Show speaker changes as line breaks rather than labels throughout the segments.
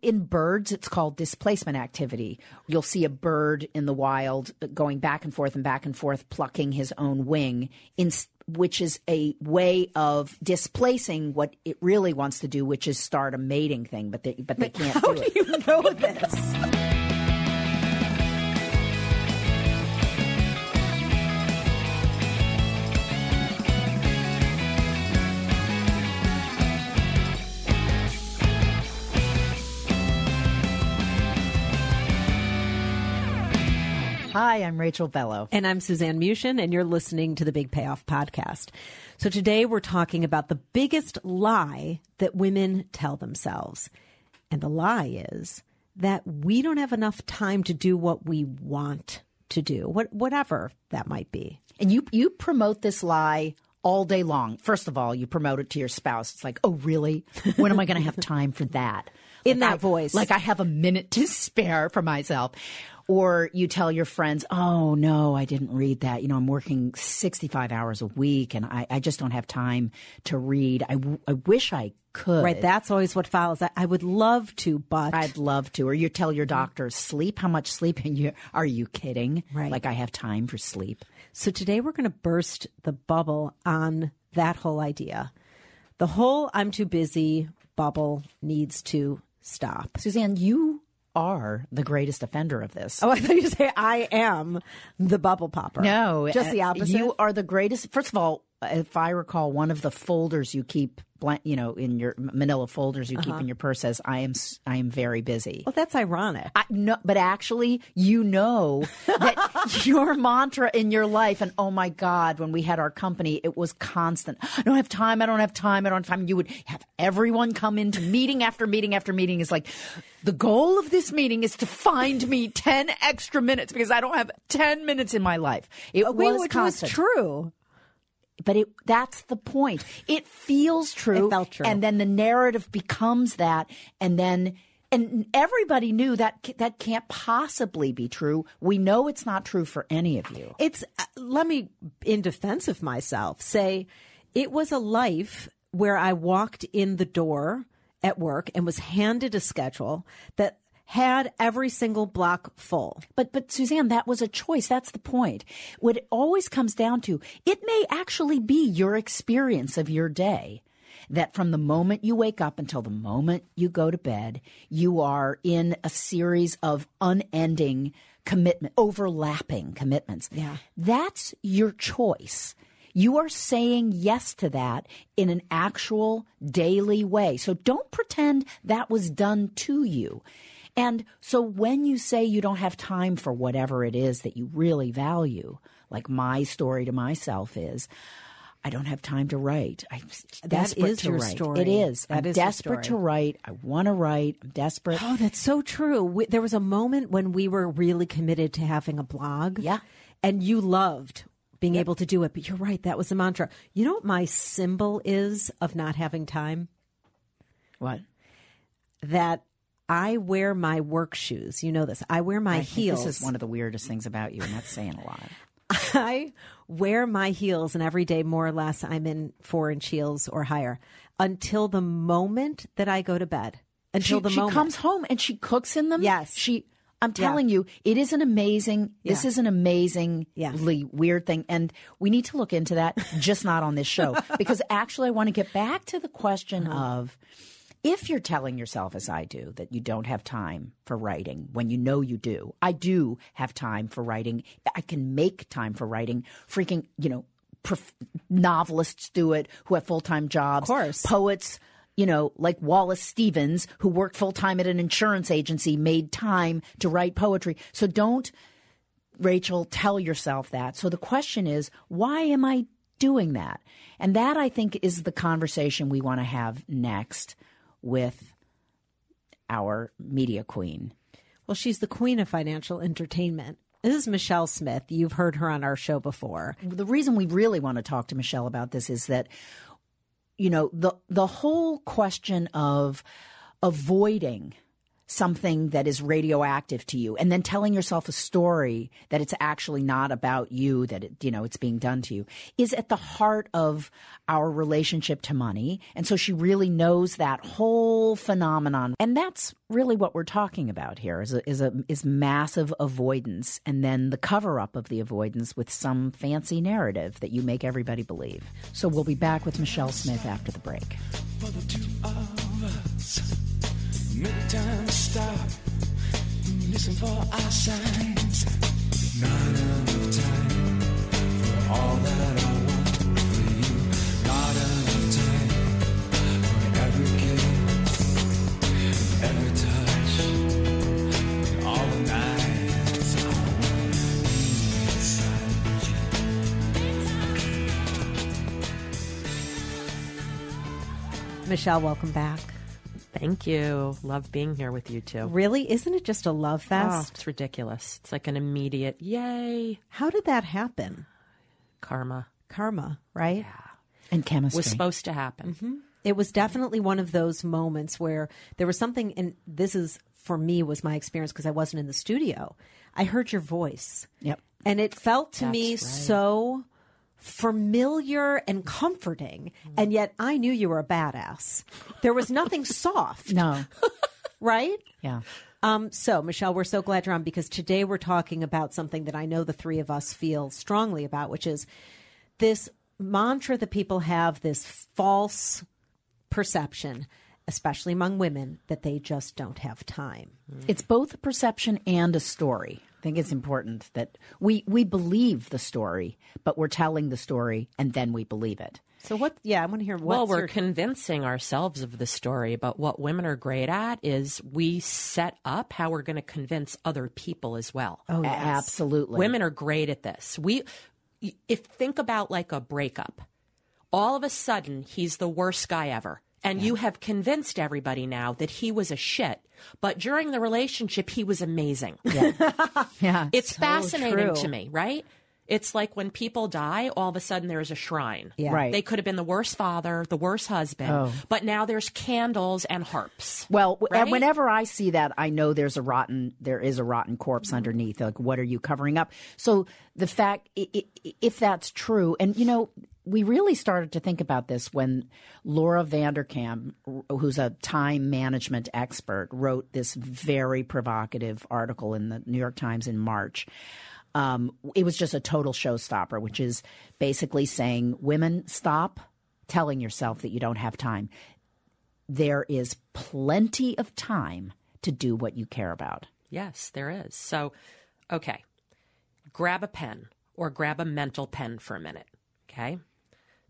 In birds, it's called displacement activity. You'll see a bird in the wild going back and forth and back and forth, plucking his own wing, in, which is a way of displacing what it really wants to do, which is start a mating thing. But they, but they can't
How
do
do
it.
you know this?
Hi, I'm Rachel Bellow.
And I'm Suzanne Muchin, and you're listening to the Big Payoff Podcast. So today we're talking about the biggest lie that women tell themselves. And the lie is that we don't have enough time to do what we want to do, what, whatever that might be.
And you you promote this lie all day long. First of all, you promote it to your spouse. It's like, oh, really? When am I going to have time for that?
In that
I-
voice.
Like I have a minute to spare for myself. Or you tell your friends, oh, no, I didn't read that. You know, I'm working 65 hours a week and I, I just don't have time to read. I, w- I wish I could.
Right? That's always what follows. I, I would love to, but
I'd love to. Or you tell your mm. doctor, sleep. How much sleep? And you are you kidding?
Right.
Like I have time for sleep.
So today we're going to burst the bubble on that whole idea. The whole I'm too busy bubble needs to stop.
Suzanne, you are the greatest offender of this.
Oh, I thought you say I am the bubble popper.
No,
just the
uh,
opposite.
You are the greatest. First of all, if I recall, one of the folders you keep, you know, in your Manila folders you keep
Uh-huh.
in your purse says, "I am, I am very busy."
well, that's ironic.
I, no, but actually, you know that your mantra in your life, and oh my God, when we had our company, it was constant. I don't have time. I don't have time. I don't have time. You would have everyone come into meeting after meeting after meeting. Is like the goal of this meeting is to find me ten extra minutes because I don't have ten minutes in my life. It was constant
was true.
But it that's the point. It feels true.
It felt true.
And then the narrative becomes that and then and everybody knew that that can't possibly be true. We know it's not true for any of you.
It's uh, let me, in defense of myself, say it was a life where I walked in the door at work and was handed a schedule that had every single block full.
But but Suzanne, that was a choice. That's the point. What it always comes down to, it may actually be your experience of your day. That from the moment you wake up until the moment you go to bed, you are in a series of unending commitment, overlapping commitments.
Yeah.
That's your choice. You are saying yes to that in an actual daily way. So don't pretend that was done to you. And so when you say you don't have time for whatever it is that you really value, like my story to myself is, I don't have time to write. I'm desperate
is
to
your
write.
story.
It is.
That
I'm
is
desperate to write. I want to write. I'm desperate.
Oh, that's so true. We, there was a moment when we were really committed to having a blog.
Yeah.
And you loved being able to do it. But you're right. That was the mantra. You know what my symbol is of not having time?
What?
That I wear my work shoes. You know this. I wear my
I
heels.
This is one of the weirdest things about you, and that's saying a lot.
I wear my heels, and every day, more or less, I'm in four inch heels or higher until the moment that I go to bed. Until
she,
the
she
moment.
She comes home and she cooks in them.
Yes.
she. I'm
Yeah.
telling you, it is an amazing. This is an amazingly
Yeah.
weird thing, and we need to look into that. just not on this show, because actually, I want to get back to the question
Uh-huh.
of If you're telling yourself, as I do, that you don't have time for writing when you know you do, I do have time for writing. I can make time for writing. Freaking, you know, prof- novelists do it who have full time jobs.
Of course.
Poets, you know, like Wallace Stevens, who worked full time at an insurance agency, made time to write poetry. So don't, Rachel, tell yourself that. So the question is, why am I doing that? And that I think is the conversation we want to have next with our media queen.
Well, she's the queen of financial entertainment. This is Michelle Smith. You've heard her on our show before.
The reason we really want to talk to Michelle about this is that you know the the whole question of avoiding something that is radioactive to you. And then telling yourself a story that it's actually not about you that it, you know it's being done to you is at the heart of our relationship to money. And so she really knows that whole phenomenon. And that's really what we're talking about here is a, is a is massive avoidance and then the cover up of the avoidance with some fancy narrative that you make everybody believe. So we'll be back with Michelle Smith after the break
stop. Listen for our signs. Not enough time for all that I want for you. Not enough time for every kiss, every touch, all the nights I want inside you.
Michelle, welcome back.
Thank you. Love being here with you too.
Really? Isn't it just a love
Oh,
fest?
it's ridiculous. It's like an immediate yay
How did that happen?
karma.
Karma, right? Yeah.
and chemistry
Was supposed to happen. Mm-hmm.
It was definitely one of those moments where there was something, and this is for me was my experience because I wasn't in the studio. I heard your voice.
Yep.
And it felt to me
right.
so familiar and comforting. And yet I knew you were a badass. There was nothing soft,
no
right?
yeah
Um, so, Michelle, we're so glad you're on because today we're talking about something that I know the three of us feel strongly about, which is this mantra that people have this false perception, especially among women, that they just don't have time.
It's both a perception and a story. I think it's important that we we believe the story, but we're telling the story and then we believe it.
So, what? Yeah, I want to hear what.
well, we're convincing ourselves of the story, but what women are great at is we set up how we're going to convince other people as well.
oh, yes.
Absolutely.
Women are great at this. We if think about like a breakup. All of a sudden, he's the worst guy ever. And you have convinced everybody now that he was a shit. But during the relationship, he was amazing.
yeah.
It's
So
fascinating
true.
to me, right? It's like when people die, all of a sudden there's a shrine.
Yeah.
Right.
They could have been the worst father, the worst husband,
Oh.
but now there's candles and harps.
Well,
Right?
and whenever I see that, I know there's a rotten, there is a rotten corpse underneath. Like, what are you covering up? So the fact, i- i- if that's true, and you know, we really started to think about this when Laura Vanderkam, who's a time management expert, wrote this very provocative article in the New York Times in March. Um, it was just a total showstopper, which is basically saying, women, stop telling yourself that you don't have time there is plenty of time to do what you care about.
Yes, there is. So, okay, grab a pen or grab a mental pen for a minute. Okay.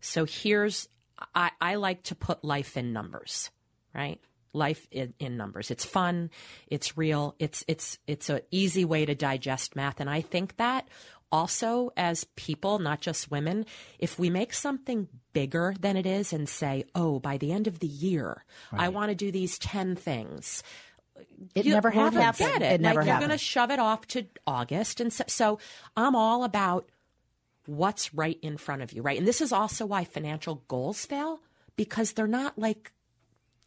So here's, I, I like to put life in numbers, right? Life in, in numbers. It's fun. It's real. It's, it's, it's an easy way to digest math. And I think that also as people, not just women, if we make something bigger than it is and say, oh, by the end of the year, I want to do these 10 things
It
you,
never happens.
Get it.
it never
like,
happens.
You're going to shove it off to August, and so, so I'm all about what's right in front of you, right? And this is also why financial goals fail because they're not like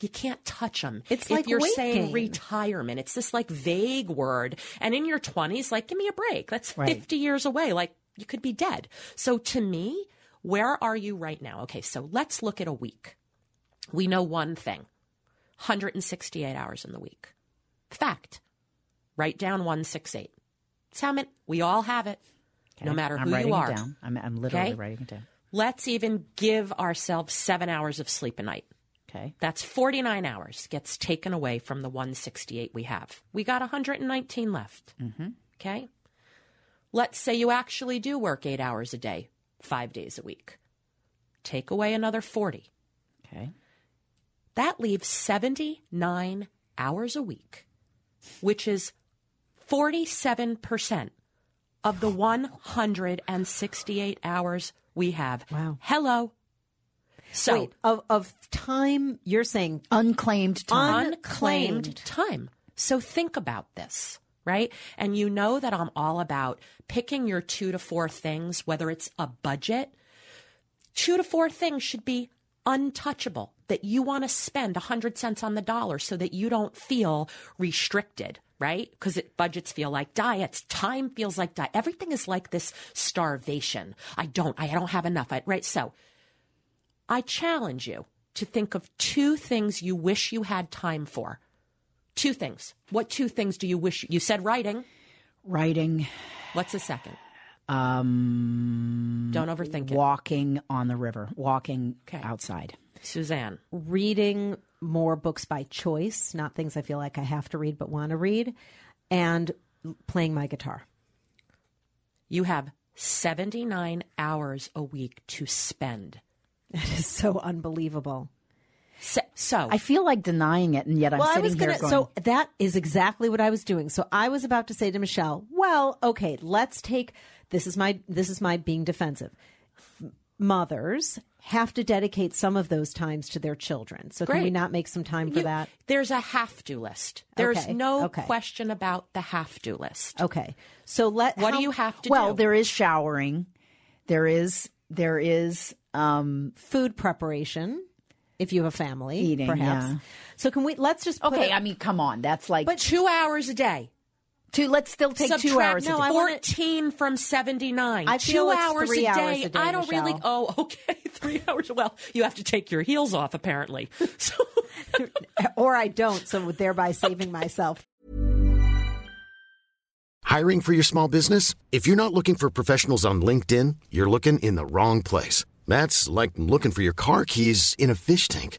you can't touch them.
It's
if
like
you're saying
gain.
retirement. It's this like vague word, and in your 20s, like give me a break. That's
Right.
50 years away. Like you could be dead. So to me, where are you right now? Okay, so let's look at a week. We know one thing: 168 hours in the week. Fact. Write down 168. It's how many, we all have it, no matter
I'm
who you are.
it down. I'm, I'm literally
Okay?
writing it down.
Let's even give ourselves seven hours of sleep a night.
Okay.
That's 49 hours gets taken away from the 168 we have. We got 119 left. Mm-hmm. Okay. Let's say you actually do work eight hours a day, five days a week. Take away another 40.
Okay.
That leaves 79 hours a week, which is 47% of the 168 hours we have.
Wow.
Hello. So,
Wait, of of time you're saying
Unclaimed time.
unclaimed time. So think about this, right? And you know that I'm all about picking your two to four things, whether it's a budget. Two to four things should be untouchable that you want to spend a hundred cents on the dollar so that you don't feel restricted, right? Because budgets feel like diets. Time feels like diet. Everything is like this starvation. I don't, I don't have enough, I, right? So I challenge you to think of two things you wish you had time for. Two things. What two things do you wish you said writing?
Writing,
What's the second?
um,
Don't overthink it.
walking on the river, walking
Okay.
outside.
Suzanne.
reading more books by choice, not things I feel like I have to read but want to read, and playing my guitar.
You have 79 hours a week to spend.
That is so unbelievable.
So, so
I feel like denying it, and yet I'm
well, I
sitting
was
here
gonna.
going.
So that is exactly what I was doing. So I was about to say to Michelle, "Well, okay, let's take this is my this is my being defensive. Mothers have to dedicate some of those times to their children. So can we not make some time for
you-
that?
there's a have to list. There's
Okay,
no
okay.
question about the have to list.
Okay. So let
What
how-
do you have to
well,
do?
there is showering. There is there is um
food preparation if you have a family,
Eating,
perhaps.
yeah.
So can we? Let's just
okay.
it-
I mean, come on, that's like
but two hours a day.
Two. Let's still take two hours.
no,
a day.
I wanna-
14 from 79.
I feel
Two
it's
hours,
three
a,
hours
day.
a day,
I don't really. Oh, okay. Three hours. Well, you have to take your heels off, apparently. So,
or I don't, so thereby saving myself.
Hiring for your small business? If you're not looking for professionals on LinkedIn, you're looking in the wrong place. That's like looking for your car keys in a fish tank.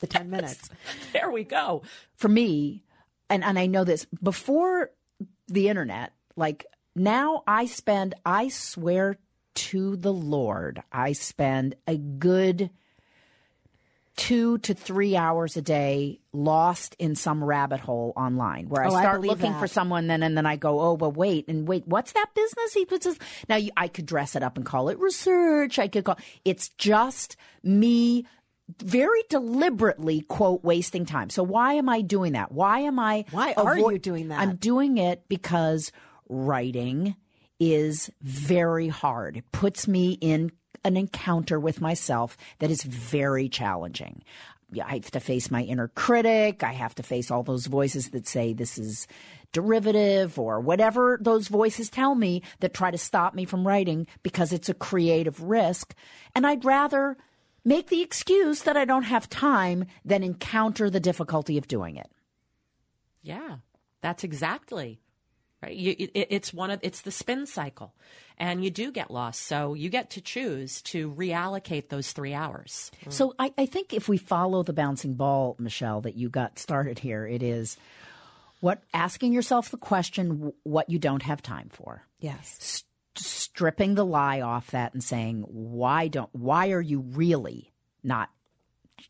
The 10 minutes.
there we go.
for me, and, and I know this before the internet, like now I spend, I swear to the Lord, I spend a good two to three hours a day lost in some rabbit hole online where I
Oh, I
start
believe
looking
that.
for someone then and then I go, oh, but wait, and wait, what's that business? He puts his, now you, I could dress it up and call it research. I could call, it's just me very deliberately quote wasting time. So why am I doing that? Why am I
Why are you doing that?
I'm doing it because writing is very hard. It puts me in an encounter with myself that is very challenging. I have to face my inner critic. I have to face all those voices that say this is derivative or whatever those voices tell me that try to stop me from writing because it's a creative risk. And I'd rather make the excuse that I don't have time than encounter the difficulty of doing it.
Yeah, that's exactly right. You, it, it's one of it's the spin cycle, and you do get lost. So you get to choose to reallocate those three hours. Mm.
So I, I think if we follow the bouncing ball, Michelle, that you got started here, it is what asking yourself the question what you don't have time for.
Yes.
S- stripping the lie off that and saying why don't why are you really not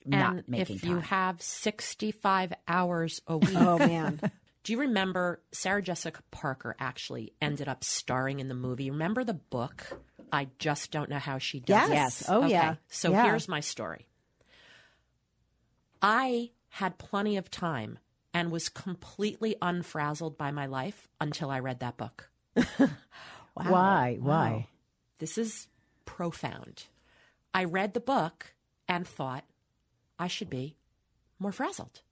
not
and
making
if
time?
you have sixty-five hours a oh, week
Oh, man.
Do you remember Sarah Jessica Parker actually ended up starring in the movie? Remember the book? I just don't know how she does
Yes.
it.
Yes. Oh,
Okay,
yeah.
So
Yeah.
here's my story. I had plenty of time and was completely unfrazzled by my life until I read that book.
Why? Why?
This is profound. I read the book and thought I should be more frazzled.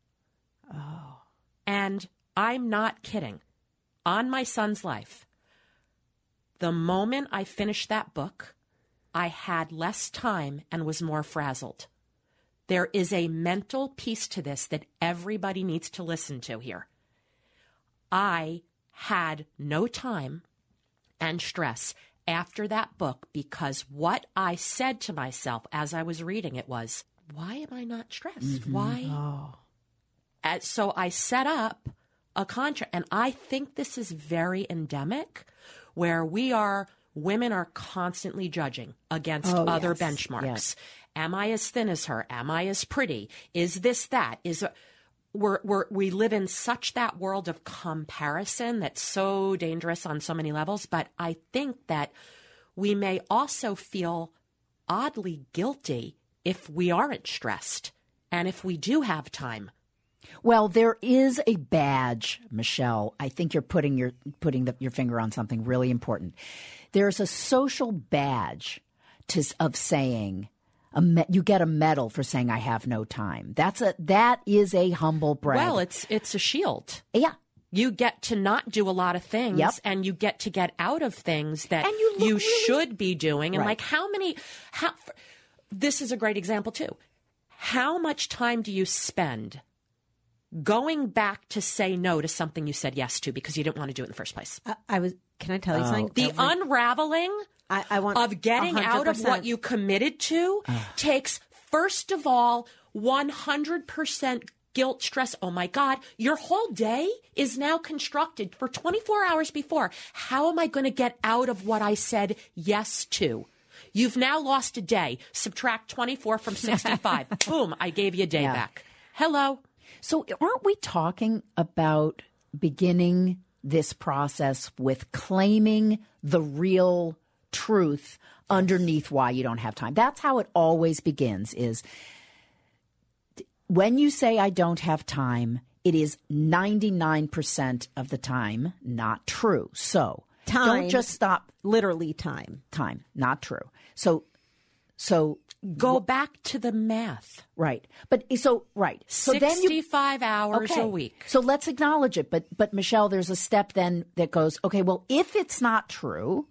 Oh. And I'm not kidding. On my son's life, the moment I finished that book, I had less time and was more frazzled. There is a mental piece to this that everybody needs to listen to here. I had no time and stress after that book because what I said to myself as I was reading it was, why am I not stressed? Mm-hmm. Why? And so I set up a contract, and I think this is very endemic where we are, women are constantly judging against
Oh,
other
yes.
benchmarks.
Yes.
Am I as thin as her? Am I as pretty? Is this that? Is we're, we're, we live in such that world of comparison that's so dangerous on so many levels. But I think that we may also feel oddly guilty if we aren't stressed and if we do have time.
Well, there is a badge, Michelle. I think you're putting your putting the, your finger on something really important. There's a social badge to, of saying me, you get a medal for saying I have no time. That's a that is a humble brag.
Well, it's it's a shield.
yeah.
You get to not do a lot of things
Yep.
and you get to get out of things that
And you look really-
should be doing. And
Right.
like how many how this is a great example too. How much time do you spend going back to say no to something you said yes to because you didn't want to do it in the first place?
I, I was. Can I tell you oh. something?
The
Every-
unraveling
I, I want
of getting out of what you committed to takes, first of all, 100% guilt, stress. Oh my God, your whole day is now constructed for 24 hours before. How am I going to get out of what I said yes to? You've now lost a day. Subtract 24 from 65. Boom, I gave you a day
Yeah.
back. Hello.
So, aren't we talking about beginning this process with claiming the real truth underneath why you don't have time? That's how it always begins is when you say I don't have time, it is 99% of the time not true. So,
Time.
don't just stop
literally time.
time, not true. So so
Go back to the math.
right. But so right. So then you
65 hours
okay.
a week.
So let's acknowledge it. But but Michelle, there's a step then that goes, okay, well, if it's not true,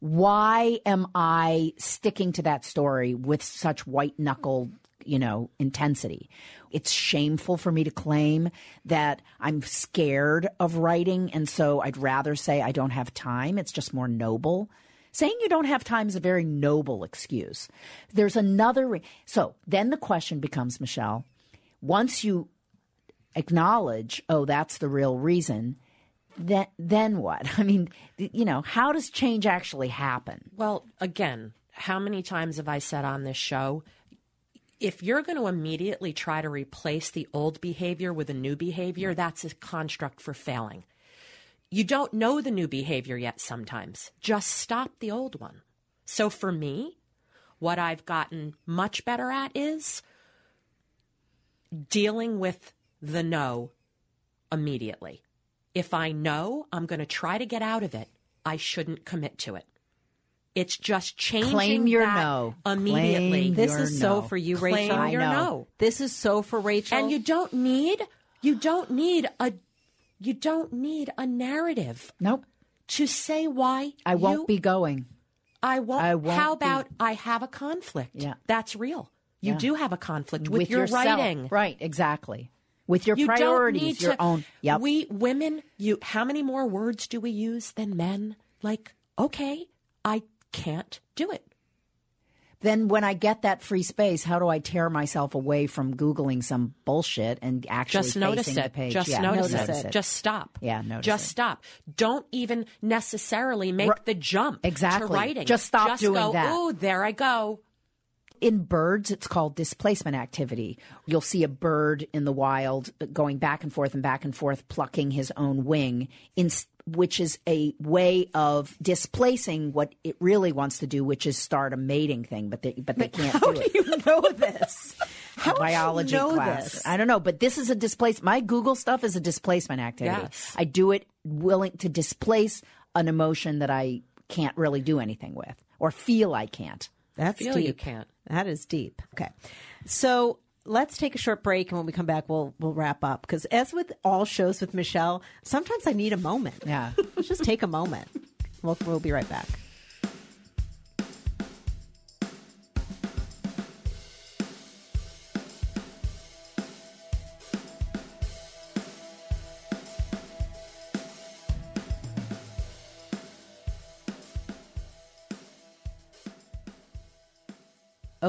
why am I sticking to that story with such white knuckled, you know, intensity? It's shameful for me to claim that I'm scared of writing, and so I'd rather say I don't have time. It's just more noble. Saying you don't have time is a very noble excuse. There's another. Re- so then the question becomes, Michelle, once you acknowledge, oh, that's the real reason, then then what? I mean, you know, how does change actually happen?
Well, again, how many times have I said on this show? If you're going to immediately try to replace the old behavior with a new behavior, that's a construct for failing. You don't know the new behavior yet sometimes. Just stop the old one. So for me, what I've gotten much better at is dealing with the no immediately. If I know I'm going to try to get out of it, I shouldn't commit to it. It's just changing
Claim your no.
immediately.
Claim
This is so for you,
Claim
Rachel.
I know.
no.
This is so for Rachel.
And you don't need you don't need a you don't need a narrative
Nope.
to say why
I won't
you-
be going.
I won't.
I won't
how
be-
about I have a conflict?
Yeah.
that's real. You
Yeah.
do have a conflict with, your
yourself.
writing.
Right, exactly. With your
You
priorities, your
to,
own. Yep.
We women, you. How many more words do we use than men? Like, okay, I can't do it.
then when I get that free space, how do I tear myself away from Googling some bullshit and actually
Just notice
facing
it.
the page?
Just
Yeah,
notice,
notice
it.
it.
Just stop.
Yeah, notice
Just
it.
stop. Don't even necessarily make
Ri-
the jump
Exactly.
to writing.
Just stop doing
go,
that.
Oh, there I go.
In birds, it's called displacement activity. You'll see a bird in the wild going back and forth and back and forth, plucking his own wing, in, which is a way of displacing what it really wants to do, which is start a mating thing. But they, but they can't
How
do
do
it.
you know this? How would you
biology
know
class.
this?
I don't know, but this is a displace. My Google stuff is a displacement activity.
Yes.
I do it willing to displace an emotion that I can't really do anything with or feel I can't.
That's
Feel
deep.
you can't.
That is deep. Okay. So let's take a short break and when we come back we'll we'll wrap up because as with all shows with Michelle, sometimes I need a moment.
Yeah.
Let's just take a moment. We'll we'll be right back.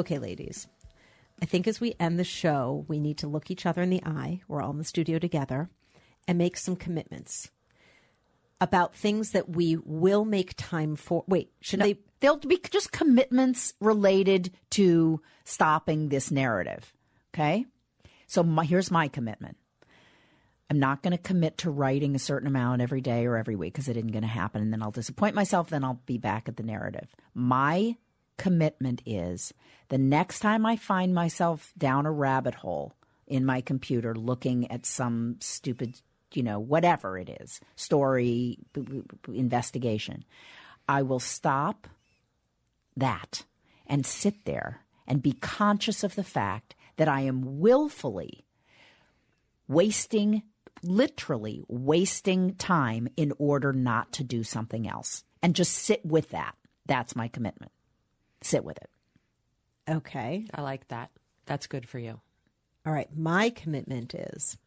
Okay, ladies. I think as we end the show, we need to look each other in the eye. We're all in the studio together and make some commitments about things that we will make time for. Wait, should
No,
they?
they'll be just commitments related to stopping this narrative. Okay. So my, here's my commitment. I'm not going to commit to writing a certain amount every day or every week because it isn't going to happen. And then I'll disappoint myself. Then I'll be back at the narrative. My commitment is the next time I find myself down a rabbit hole in my computer looking at some stupid, you know, whatever it is, story, investigation, I will stop that and sit there and be conscious of the fact that I am willfully wasting, literally wasting time in order not to do something else and just sit with that. That's my commitment. Sit with it.
Okay.
I like that. That's good for you.
All right. My commitment is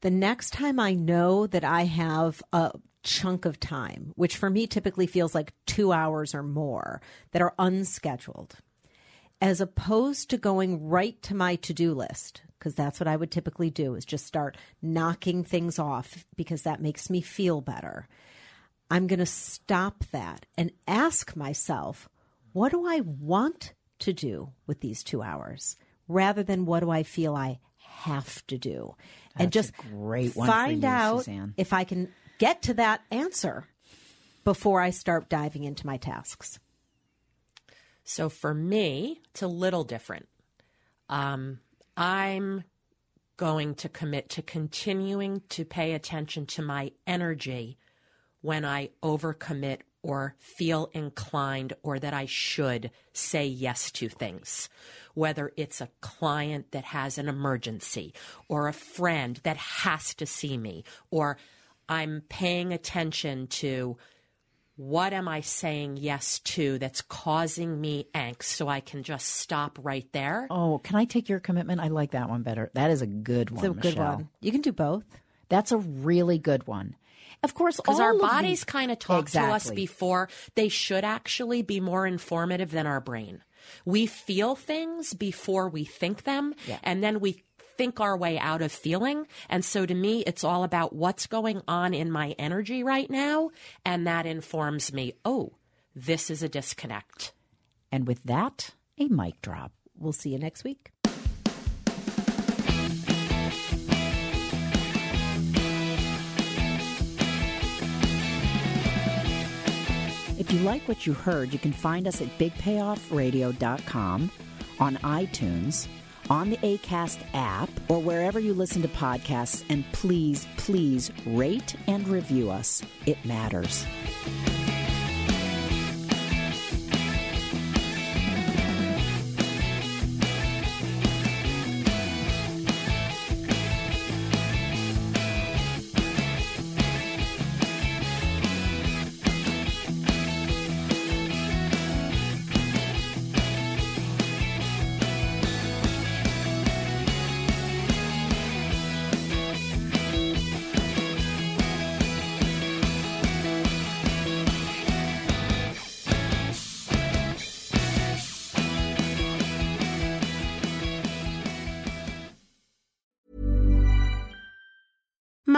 the next time I know that I have a chunk of time, which for me typically feels like two hours or more, that are unscheduled, as opposed to going right to my to do list, because that's what I would typically do is just start knocking things off because that makes me feel better. I'm going to stop that and ask myself, what do I want to do with these two hours rather than what do I feel I have to do? and just
a great one for
find
you,
out
Suzanne.
if I can get to that answer before I start diving into my tasks.
So for me, it's a little different. Um, I'm going to commit to continuing to pay attention to my energy when I overcommit or feel inclined or that I should say yes to things. Whether it's a client that has an emergency or a friend that has to see me or I'm paying attention to what am I saying yes to that's causing me angst so I can just stop right there?
Oh, can I take your commitment? I like that one better. That is a good one.
It's a good
Michelle.
one. You can do both.
That's a really good one. Of course,
Because our bodies kind of talk to us before they should actually be more informative than our brain. We feel things before we think them,
Yeah.
and then we think our way out of feeling. And so to me, it's all about what's going on in my energy right now. And that informs me, oh, this is a disconnect.
And with that, a mic drop.
We'll see you next week.
If you like what you heard, you can find us at bigpayoffradio.com, on iTunes, on the ACAST app, or wherever you listen to podcasts. And please, please rate and review us. It matters.